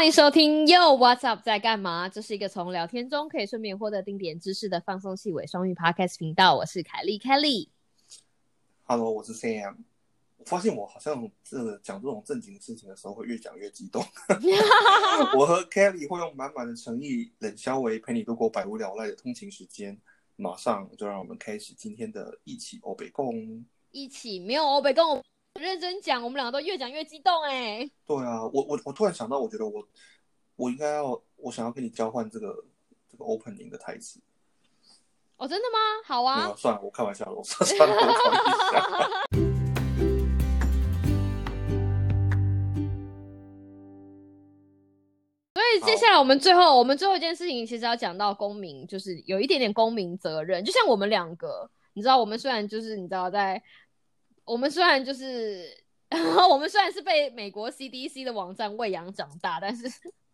欢迎收听 Yo What's Up 在干嘛？这是一个从聊天中可以顺便获得定点知识的放松细尾双语 Podcast 频道。我是凯莉 Kelly。Hello，我是 Sam。我发现我好像这个讲这种正经事情的时候，会越讲越激动。我和 Kelly 会用满满的诚意，冷消维陪你度过百无聊赖的通勤时间。马上就让我们开始今天的一起欧北共。一起没有欧北跟我认真讲，我们两个都越讲越激动哎、对啊，我我我突然想到，我觉得我我应该要，我想要跟你交换这个这个 opening 的台词。哦，真的吗？好啊算了，我开玩笑的，我说算了，我考虑一下。所以接下来我们最后，我们最后一件事情，其实要讲到公民，就是有一点点公民责任。就像我们两个，你知道，我们虽然就是你知道在，我们虽然就是 我们虽然是被美国 CDC 的网站喂养长大，但是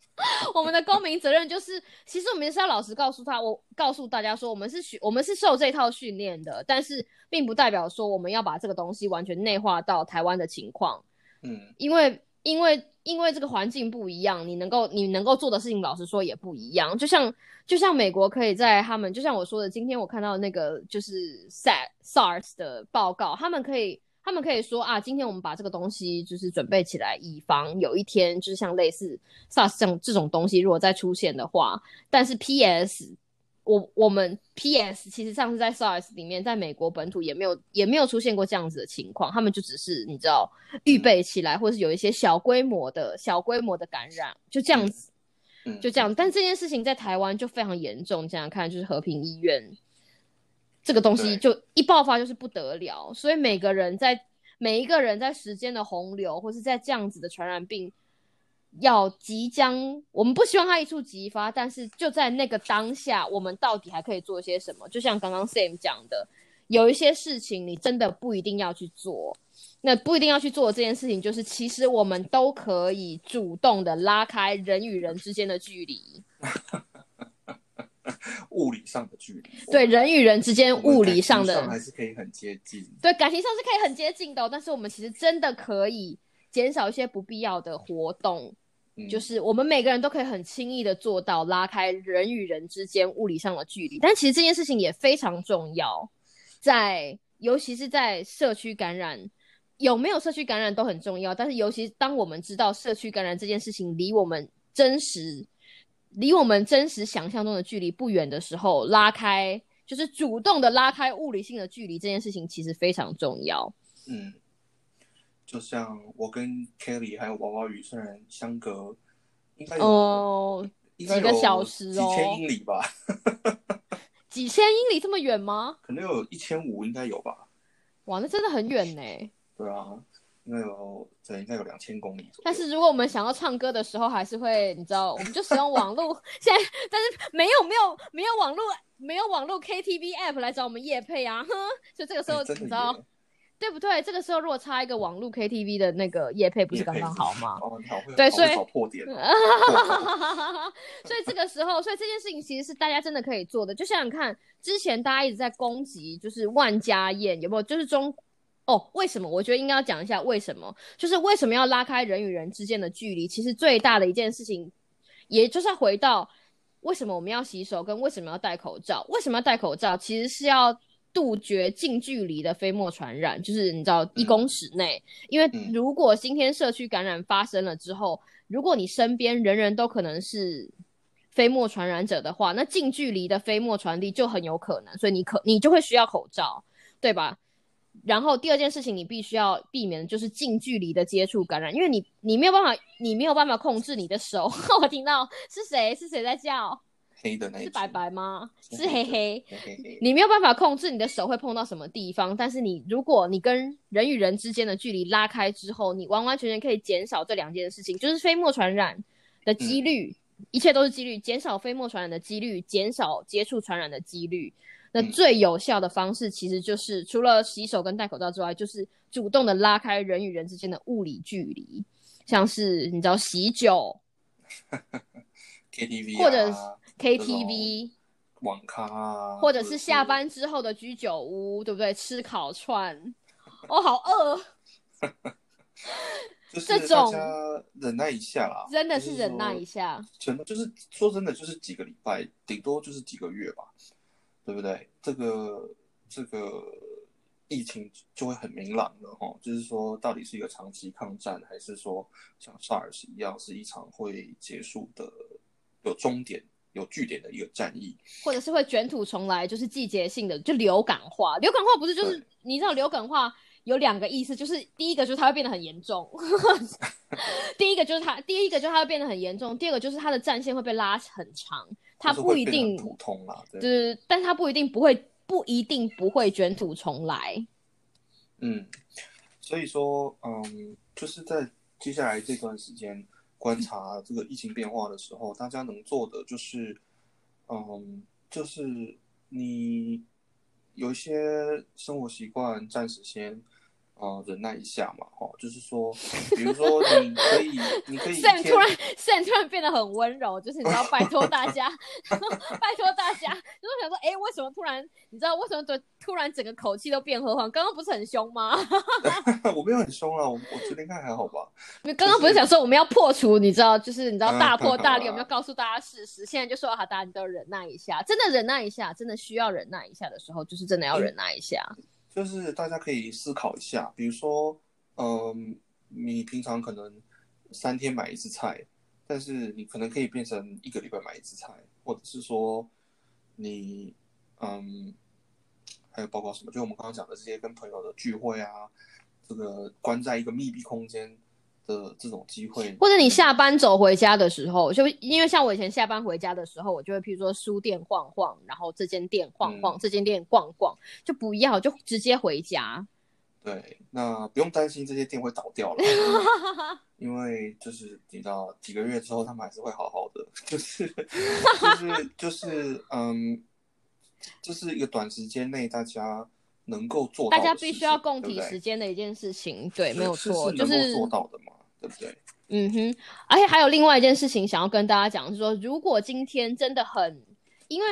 我们的公民责任就是，其实我们也是要老实告诉他，我告诉大家说，我们是学，我们是受这套训练的，但是并不代表说我们要把这个东西完全内化到台湾的情况。嗯，因为因为因为这个环境不一样，你能够你能够做的事情，老实说也不一样。就像就像美国可以在他们，就像我说的，今天我看到那个就是 SARS 的报告，他们可以他们可以说啊，今天我们把这个东西就是准备起来，以防有一天就是像类似 SARS 这种这种东西如果再出现的话，但是 PS。我我们 P.S. 其实上次在 SARS 里面，在美国本土也没有也没有出现过这样子的情况，他们就只是你知道预备起来，或是有一些小规模的小规模的感染，就这样子，嗯就这样。但这件事情在台湾就非常严重，这样看就是和平医院这个东西就一爆发就是不得了，所以每个人在每一个人在时间的洪流，或是在这样子的传染病。要即将，我们不希望它一触即发，但是就在那个当下，我们到底还可以做些什么？就像刚刚 Sam 讲的，有一些事情你真的不一定要去做。那不一定要去做这件事情，就是其实我们都可以主动的拉开人与人之间的距离，物理上的距离，对人与人之间物理上的，还是可以很接近。对感情上是可以很接近的哦、但是我们其实真的可以减少一些不必要的活动，嗯就是我们每个人都可以很轻易的做到拉开人与人之间物理上的距离，但其实这件事情也非常重要，在尤其是在社区感染，有没有社区感染都很重要，但是尤其当我们知道社区感染这件事情离我们真实、离我们真实想象中的距离不远的时候，拉开就是主动的拉开物理性的距离，这件事情其实非常重要。嗯，就像我跟 Kelly 还有娃娃鱼，虽然相隔应该有、哦，应该有几个小时哦几千英里吧，几千英里这么远吗？可能有一千五，应该有吧？哇，那真的很远呢。对啊，应该有对，应该有两千公里左右。但是如果我们想要唱歌的时候，还是会，你知道，我们就使用网络。现在，但是没有没有没有网络没有网络 KTV app 来找我们夜配啊，哼，所以这个时候、哎真的你知道对不对？这个时候如果插一个网络 KTV 的那个夜配，不是刚刚好吗？哦，你好会对所以。所以这个时候，所以这件事情其实是大家真的可以做的。就想想看，之前大家一直在攻击，就是万家宴有没有？就是中哦，为什么？我觉得应该要讲一下为什么，就是为什么要拉开人与人之间的距离。其实最大的一件事情，也就是要回到为什么我们要洗手，跟为什么要戴口罩。为什么要戴口罩？其实是要。杜绝近距离的飞沫传染，就是你知道一公尺内，因为嗯如果今天社区感染发生了之后，如果你身边人人都可能是飞沫传染者的话，那近距离的飞沫传递就很有可能，所以你可你就会需要口罩，对吧？然后第二件事情，你必须要避免的就是近距离的接触感染，因为你你没有办法，你没有办法控制你的手。我听到是谁？是谁在叫？黑的那是白白吗？是黑。黑黑黑。你没有办法控制你的手会碰到什么地方，但是你如果你跟人与人之间的距离拉开之后，你完完全全可以减少这两件事情，就是飞沫传染的几率，一切都是几率，减少飞沫传染的几率，减少接触传染的几率。那嗯最有效的方式其实就是除了洗手跟戴口罩之外，就是主动的拉开人与人之间的物理距离，像是你知道喜酒、KTV 啊或者 KTV。网咖啊，或者是下班之后的居酒屋，对不对？吃烤串，哦，好饿。就是这种大家忍耐一下啦，真的是忍耐一下。真的就是说真的，就是几个礼拜，顶多就是几个月吧，对不对？这个这个疫情就会很明朗了哦，就是说到底是一个长期抗战，还是说像 SARS 一样是一场会结束的、有终点、有据点的一个战役？或者是会卷土重来，就是季节性的，就流感化。流感化不是就是你知道流感化有两个意思，就是第一个就是它会变得很严重，第一个就是它第一个就是它会变得很严重，第二个就是它的战线会被拉很长，它不一定普通啦，对，就是，但它不一定不会不一定不会卷土重来。嗯，所以说，嗯，就是在接下来这段时间观察这个疫情变化的时候，大家能做的就是，嗯，就是你有一些生活习惯暂时先。呃，忍耐一下嘛，哦，就是说，比如说，你可以，你可以一 Sam 突然 Sam 突然变得很温柔，就是你知道，拜托大家，拜托大家，就是想说，哎、为什么突然，你知道为什么突突然整个口气都变和缓？刚刚不是很凶吗？我没有很凶啊，我我昨天看还好吧。因为刚刚不是想说我们要破除，你知道，就是你知道嗯大破大立，我们要告诉大家事实。现在就说好，大家都忍耐一下，真的忍耐一下，真的需要忍耐一下的时候，就是真的要忍耐一下。就是大家可以思考一下，比如说，嗯，你平常可能三天买一次菜，但是你可能可以变成一个礼拜买一次菜，或者是说你，嗯，还有包括什么？就我们刚刚讲的这些跟朋友的聚会啊，这个关在一个密闭空间的这种机会，或者你下班走回家的时候，就因为像我以前下班回家的时候，我就会譬如说书店晃晃，然后这间店晃晃，嗯这间店逛逛，就不要就直接回家。对，那不用担心这些店会倒掉了，因为就是你知道几个月之后他们还是会好好的，就是就是就是嗯，就是一个短时间内大家能够做到大家必须要共体对不对时间的一件事情，对，没有是错，就是做到的嘛，对不对？嗯哼，而且还有另外一件事情想要跟大家讲，是说如果今天真的很，因为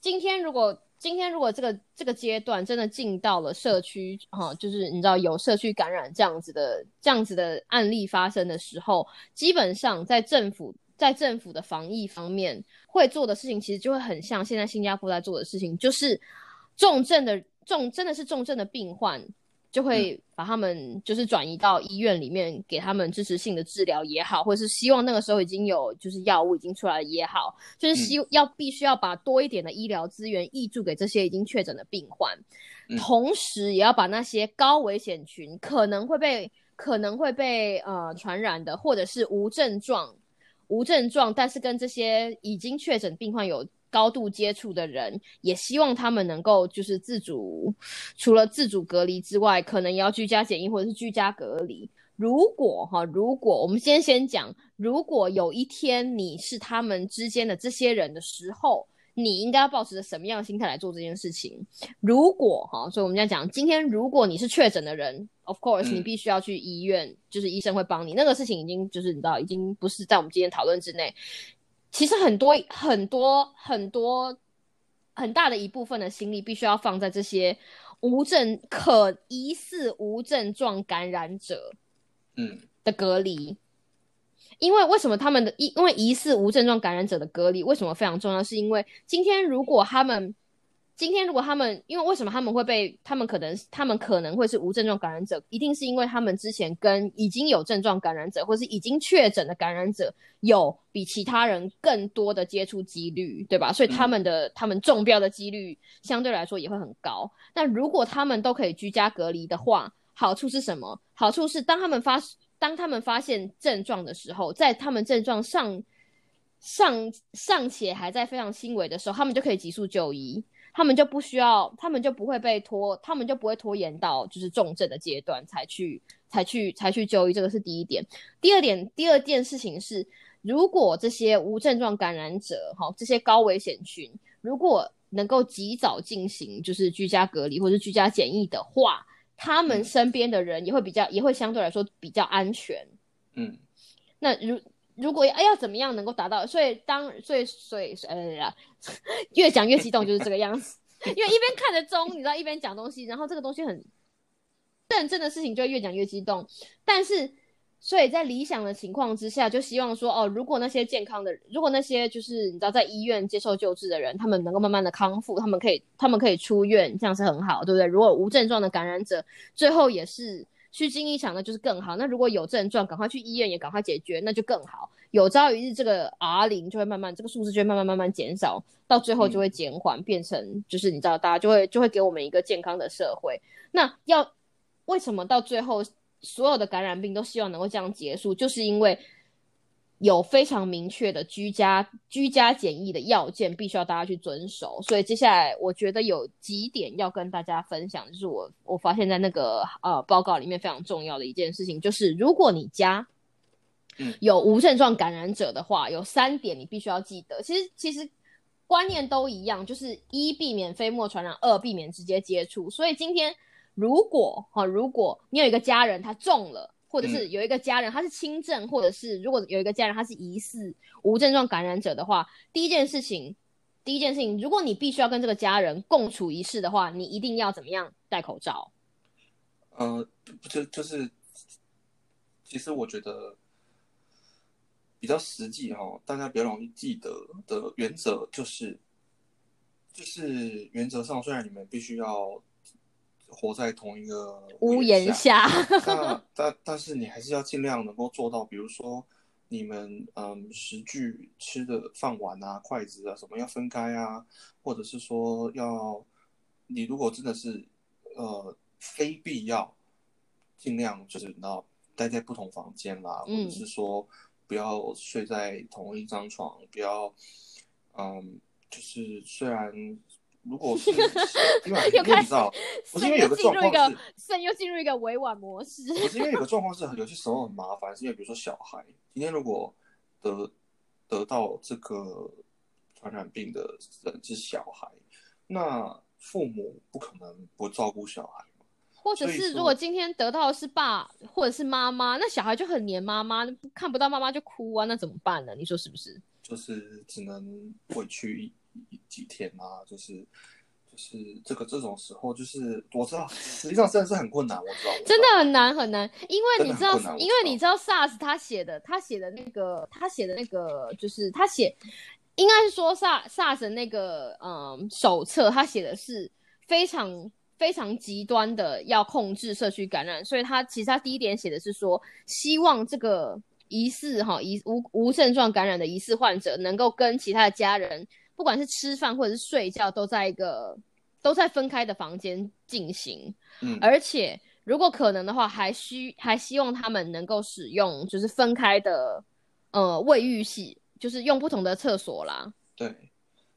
今天如果今天如果这个这个阶段真的进到了社区，哈、就是你知道有社区感染这样子的这样子的案例发生的时候，基本上在政府在政府的防疫方面会做的事情，其实就会很像现在新加坡在做的事情，就是重症的重真的是重症的病患。就会把他们就是转移到医院里面，给他们支持性的治疗也好，或者是希望那个时候已经有就是药物已经出来了也好，就是希要必须要把多一点的医疗资源挹注给这些已经确诊的病患，嗯同时也要把那些高危险群可能会被可能会被呃传染的，或者是无症状无症状，但是跟这些已经确诊病患有高度接触的人，也希望他们能够就是自主，除了自主隔离之外，可能也要居家检疫或者是居家隔离。如果哈，如果我们先先讲，如果有一天你是他们之间的这些人的时候，你应该要保持着什么样的心态来做这件事情？如果哈，所以我们要讲，今天如果你是确诊的人，of course，、嗯你必须要去医院，就是医生会帮你。那个事情已经就是你知道，已经不是在我们今天讨论之内。其实很多很多很多很大的一部分的心力，必须要放在这些无症可疑似无症状感染者嗯的隔离。因为为什么他们的因因为疑似无症状感染者的隔离为什么非常重要？是因为今天如果他们今天如果他们因为为什么他们会被他们可能他们可能会是无症状感染者，一定是因为他们之前跟已经有症状感染者或是已经确诊的感染者有比其他人更多的接触几率，对吧？所以他们的、他们中标的几率相对来说也会很高。那如果他们都可以居家隔离的话，好处是什么？好处是当他们发当他们发现症状的时候，在他们症状上尚尚且还在非常轻微的时候，他们就可以急速就医，他们就不需要，他们就不会被拖，他们就不会拖延到就是重症的阶段才去才去才去就医，这个是第一点。第二点，第二件事情是，如果这些无症状感染者，哈，这些高危险群，如果能够及早进行就是居家隔离或者居家检疫的话，他们嗯身边的人也会比较，也会相对来说比较安全。嗯那如如果要要怎么样能够达到？所以当所以所以呃，越讲越激动，就是这个样子。因为一边看着钟，你知道，一边讲东西，然后这个东西很认真的事情就会越讲越激动。但是所以在理想的情况之下，就希望说，哦，如果那些健康的，如果那些就是你知道在医院接受救治的人，他们能够慢慢的康复，他们可以，他们可以出院，这样是很好，对不对？如果无症状的感染者，最后也是虚惊一场，那就是更好。那如果有症状，赶快去医院也赶快解决，那就更好。有朝一日，这个 R 零就会慢慢，这个数字就会慢慢慢慢减少，到最后就会减缓，变成就是你知道，大家就会就会给我们一个健康的社会。那要为什么到最后？所有的感染病都希望能够这样结束，就是因为有非常明确的居家居家检疫的要件，必须要大家去遵守。所以接下来我觉得有几点要跟大家分享，就是我我发现在那个呃报告里面非常重要的一件事情，就是如果你家有无症状感染者的话，有三点你必须要记得。其实其实观念都一样，就是一避免飞沫传染，二避免直接接触。所以今天。如果哈，如果你有一个家人他中了，或者是有一个家人他是轻症，或者是如果有一个家人他是疑似无症状感染者的话，第一件事情，第一件事情，如果你必须要跟这个家人共处一室的话，你一定要怎么样戴口罩？呃，就就是，其实我觉得比较实际哈，大家比较容易记得的原则就是，就是原则上虽然你们必须要。活在同一个屋檐下，那但但是你还是要尽量能够做到，比如说你们嗯食具吃的饭碗啊、筷子啊什么要分开啊，或者是说要你如果真的是呃非必要，尽量就是你要待在不同房间啦，或者是说不要睡在同一张床，不要嗯就是虽然。如果是 因为你知道，不是因为有个状况是，肾又进入一个委婉模式。不是因为有个状况是，有些时候很麻烦，是因为比如说小孩，今天如果得得到这个传染病的人是小孩，那父母不可能不照顾小孩。或者是如果今天得到的是爸或者是妈妈，那小孩就很黏妈妈，看不到妈妈就哭啊，那怎么办呢？你说是不是？就是只能委屈。几天啊，就是就是这个这种时候，就是我知道，实际上真的是很困难，我知道，真的很难很难，因为你知道，因为你知道 SARS 他写的，他写的那个，他写的那个，就是他写，应该是说 SARS SARS 那个嗯手册，他写的是非常非常极端的要控制社区感染，所以他其实他第一点写的是说，希望这个疑似哈疑无无症状感染的疑似患者能够跟其他的家人。不管是吃饭或者是睡觉，都在一个都在分开的房间进行。嗯，而且如果可能的话，还需还希望他们能够使用就是分开的呃卫浴系，就是用不同的厕所啦。对，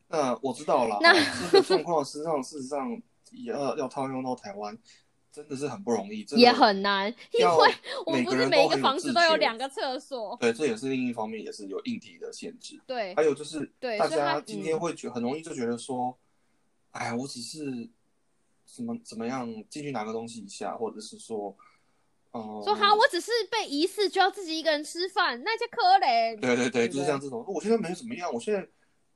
那我知道了。那这个状况实际上事实上要要套用到台湾。真的是很不容易，也很难，因为我们不是每一个房子都有两个厕所。对，这也是另一方面，也是有硬体的限制。对，还有就是，对大家今天会觉很容易就觉得说，哎，我只是怎么怎么样进去拿个东西一下，或者是说，哦，说好，我只是被疑似就要自己一个人吃饭，那些可怜。对对对，就是像这种，我现在没怎么样，我现在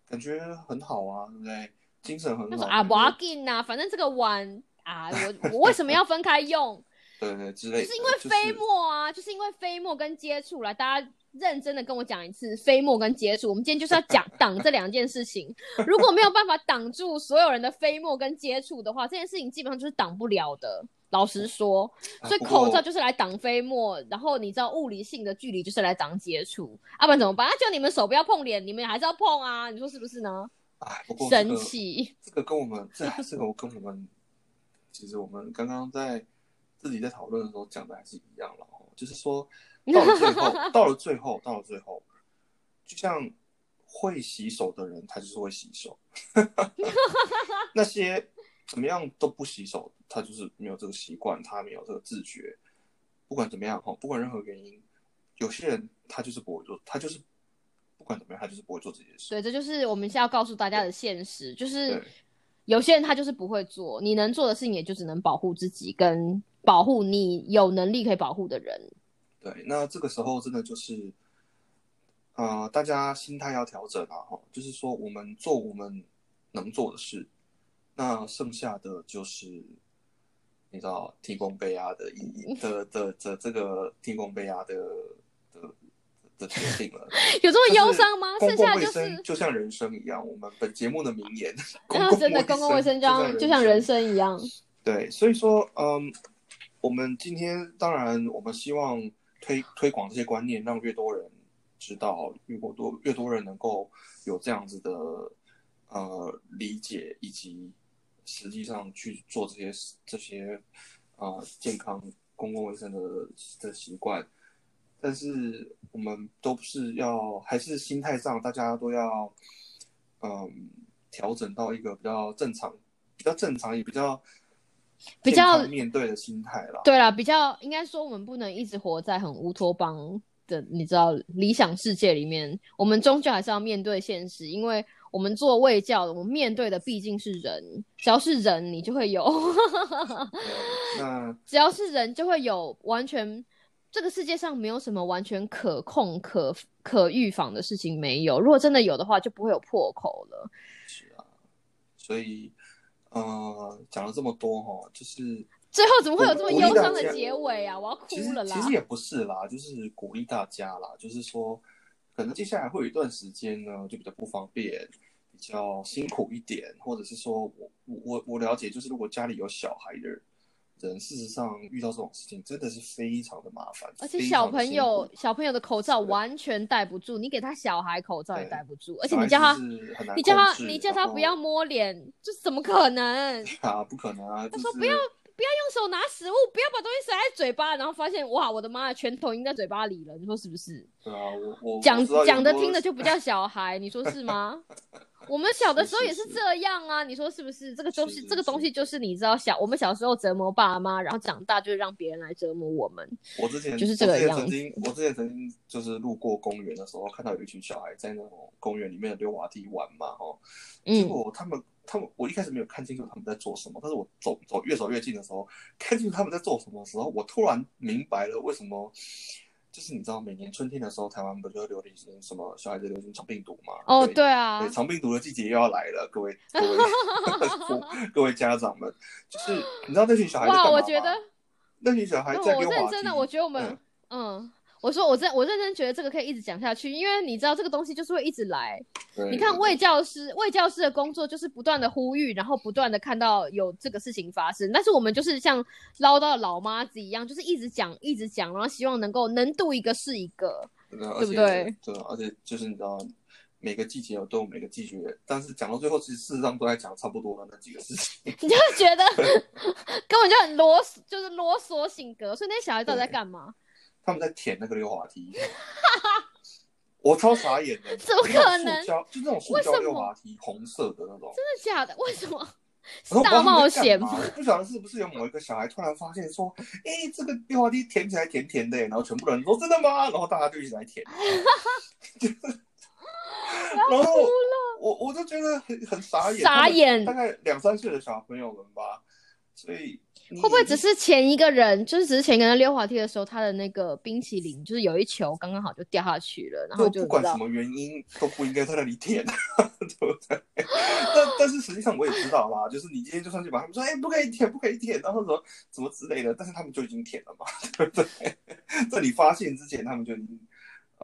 感觉很好啊，对不对？精神很好。啊，不要紧呐，反正这个碗。啊，我我为什么要分开用？对 对，之类，就是因为飞沫啊，就是因为飞沫跟接触来，大家认真的跟我讲一次飞沫跟接触。我们今天就是要讲挡这两件事情。如果没有办法挡住所有人的飞沫跟接触的话，这件事情基本上就是挡不了的。老实说，所以口罩就是来挡飞沫，然后你知道物理性的距离就是来挡接触，要不然怎么办？那就你们手不要碰脸，你们还是要碰啊？你说是不是呢？哎，不过神奇，这个跟我们这这个我跟我们。其实我们刚刚在自己在讨论的时候讲的还是一样了哦，就是说 到了最后，到了最后，到了最后，就像会洗手的人，他就是会洗手；那些怎么样都不洗手，他就是没有这个习惯，他没有这个自觉。不管怎么样哈，不管任何原因，有些人他就是不会做，他就是不管怎么样，他就是不会做这件事。对，这就是我们现在要告诉大家的现实，就是。有些人他就是不会做，你能做的事情也就只能保护自己，跟保护你有能力可以保护的人。对，那这个时候真的就是，呃，大家心态要调整啊，哦，就是说我们做我们能做的事，那剩下的就是你知道提供被压的意义的的的这个提供被压的的的决定了。有这么忧伤吗？公剩下就是，就像人生一样，我们本节目的名言，啊，真的公共卫生就像就像人生一样。对，所以说，嗯，我们今天当然，我们希望推推广这些观念，让越多人知道，越多越多人能够有这样子的呃理解，以及实际上去做这些这些呃健康公共卫生的的习惯。但是我们都是要，还是心态上，大家都要，嗯，调整到一个比较正常、比较正常也比较比较面对的心态啦。对啦，比较应该说，我们不能一直活在很乌托邦的，你知道理想世界里面。我们终究还是要面对现实，因为我们做卫教的，我们面对的毕竟是人。只要是人，你就会有，只要是人，就会有完全。这个世界上没有什么完全可控、可可预防的事情，没有。如果真的有的话，就不会有破口了。是啊，所以呃，讲了这么多哈，就是最后怎么会有这么忧伤的结尾啊？我要哭了啦！其实也不是啦，就是鼓励大家啦，就是说，可能接下来会有一段时间呢，就比较不方便，比较辛苦一点，或者是说我我我我了解，就是如果家里有小孩的人，事实上遇到这种事情真的是非常的麻烦，而且小朋友小朋友的口罩完全戴不住，你给他小孩口罩也戴不住，而且你叫他你叫他你叫他不要摸脸，这怎么可能？啊，不可能啊！他说不要不要用手拿食物，不要把东西塞在嘴巴，然后发现哇，我的妈呀，拳头已经在嘴巴里了，你说是不是？对啊，我我讲讲的听的就不叫小孩，你说是吗？我们小的时候也是这样啊，你说是不是？这个东西是这个东西就是你知道小我们小时候折磨爸妈，然后长大就让别人来折磨我们。我之前就是这个我之前样子曾经，我之前曾经就是路过公园的时候，看到有一群小孩在那种公园里面的溜滑梯玩嘛，哦，结嗯，果他们他们我一开始没有看清楚他们在做什么，但是我走走越走越近的时候，看清楚他们在做什么的时候，我突然明白了为什么。就是你知道，每年春天的时候，台湾不就会流行什么小孩子流行肠病毒吗？哦，对对啊对，，肠病毒的季节又要来了，各位 各位各位家长们，就是你知道那群小孩我觉得那群小孩在溜滑梯。认真的，我觉得我们，嗯，我说我真我认真觉得这个可以一直讲下去，因为你知道这个东西就是会一直来。你看魏教师，魏教师的工作就是不断的呼吁，然后不断的看到有这个事情发生，但是我们就是像唠叨的老妈子一样，就是一直讲一直讲，然后希望能够能度一个是一个。对不对？对啊，而且就是你知道，每个季节有都有每个季节，但是讲到最后，其实事实上都在讲差不多的那几个事情。你就会觉得 根本就很啰嗦，就是啰嗦性格。所以那些小孩到底在对干嘛？他们在舔那个溜滑梯，我超傻眼的。怎么可能塑胶就那种塑胶溜滑梯，红色的那种。真的假的？为什么？大冒险吗不晓得是不是有某一个小孩突然发现说，哎，这个溜滑梯舔起来甜甜的耶，然后全部人说真的吗？然后大家就一起来舔，就是，然后我我就觉得很很傻眼，傻眼大概两三岁的小朋友们吧，所以你会不会只是前一个人，就是只是前一个人溜滑梯的时候，他的那个冰淇淋就是有一球刚刚好就掉下去了，然后就不管什么原因都不应该在那里舔，对不对？但但是实际上我也知道啦，就是你今天就算去把他们说，哎、不可以舔，不可以舔，然后什么什么之类的，但是他们就已经舔了嘛，对不对？在你发现之前，他们就已经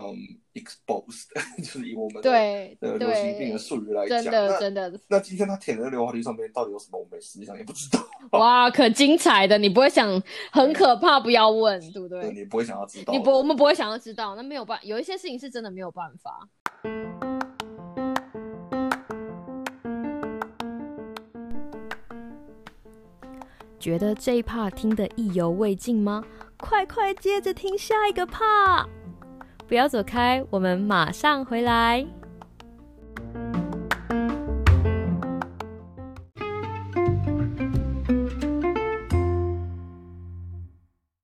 嗯 exposed，就是以我们的对的流行病的，术语来讲，真的那真的那今天他舔的溜滑梯上面到底有什么，我们实际上也不知道，哇，可精彩的，你不会想很可怕，不要问，对不对？对你不会想要知道，你不，我们不会想要知道，那没有办，有一些事情是真的没有办法。觉得这一 part 听得意犹未尽吗？快快接着听下一个 part！不要走开，我们马上回来。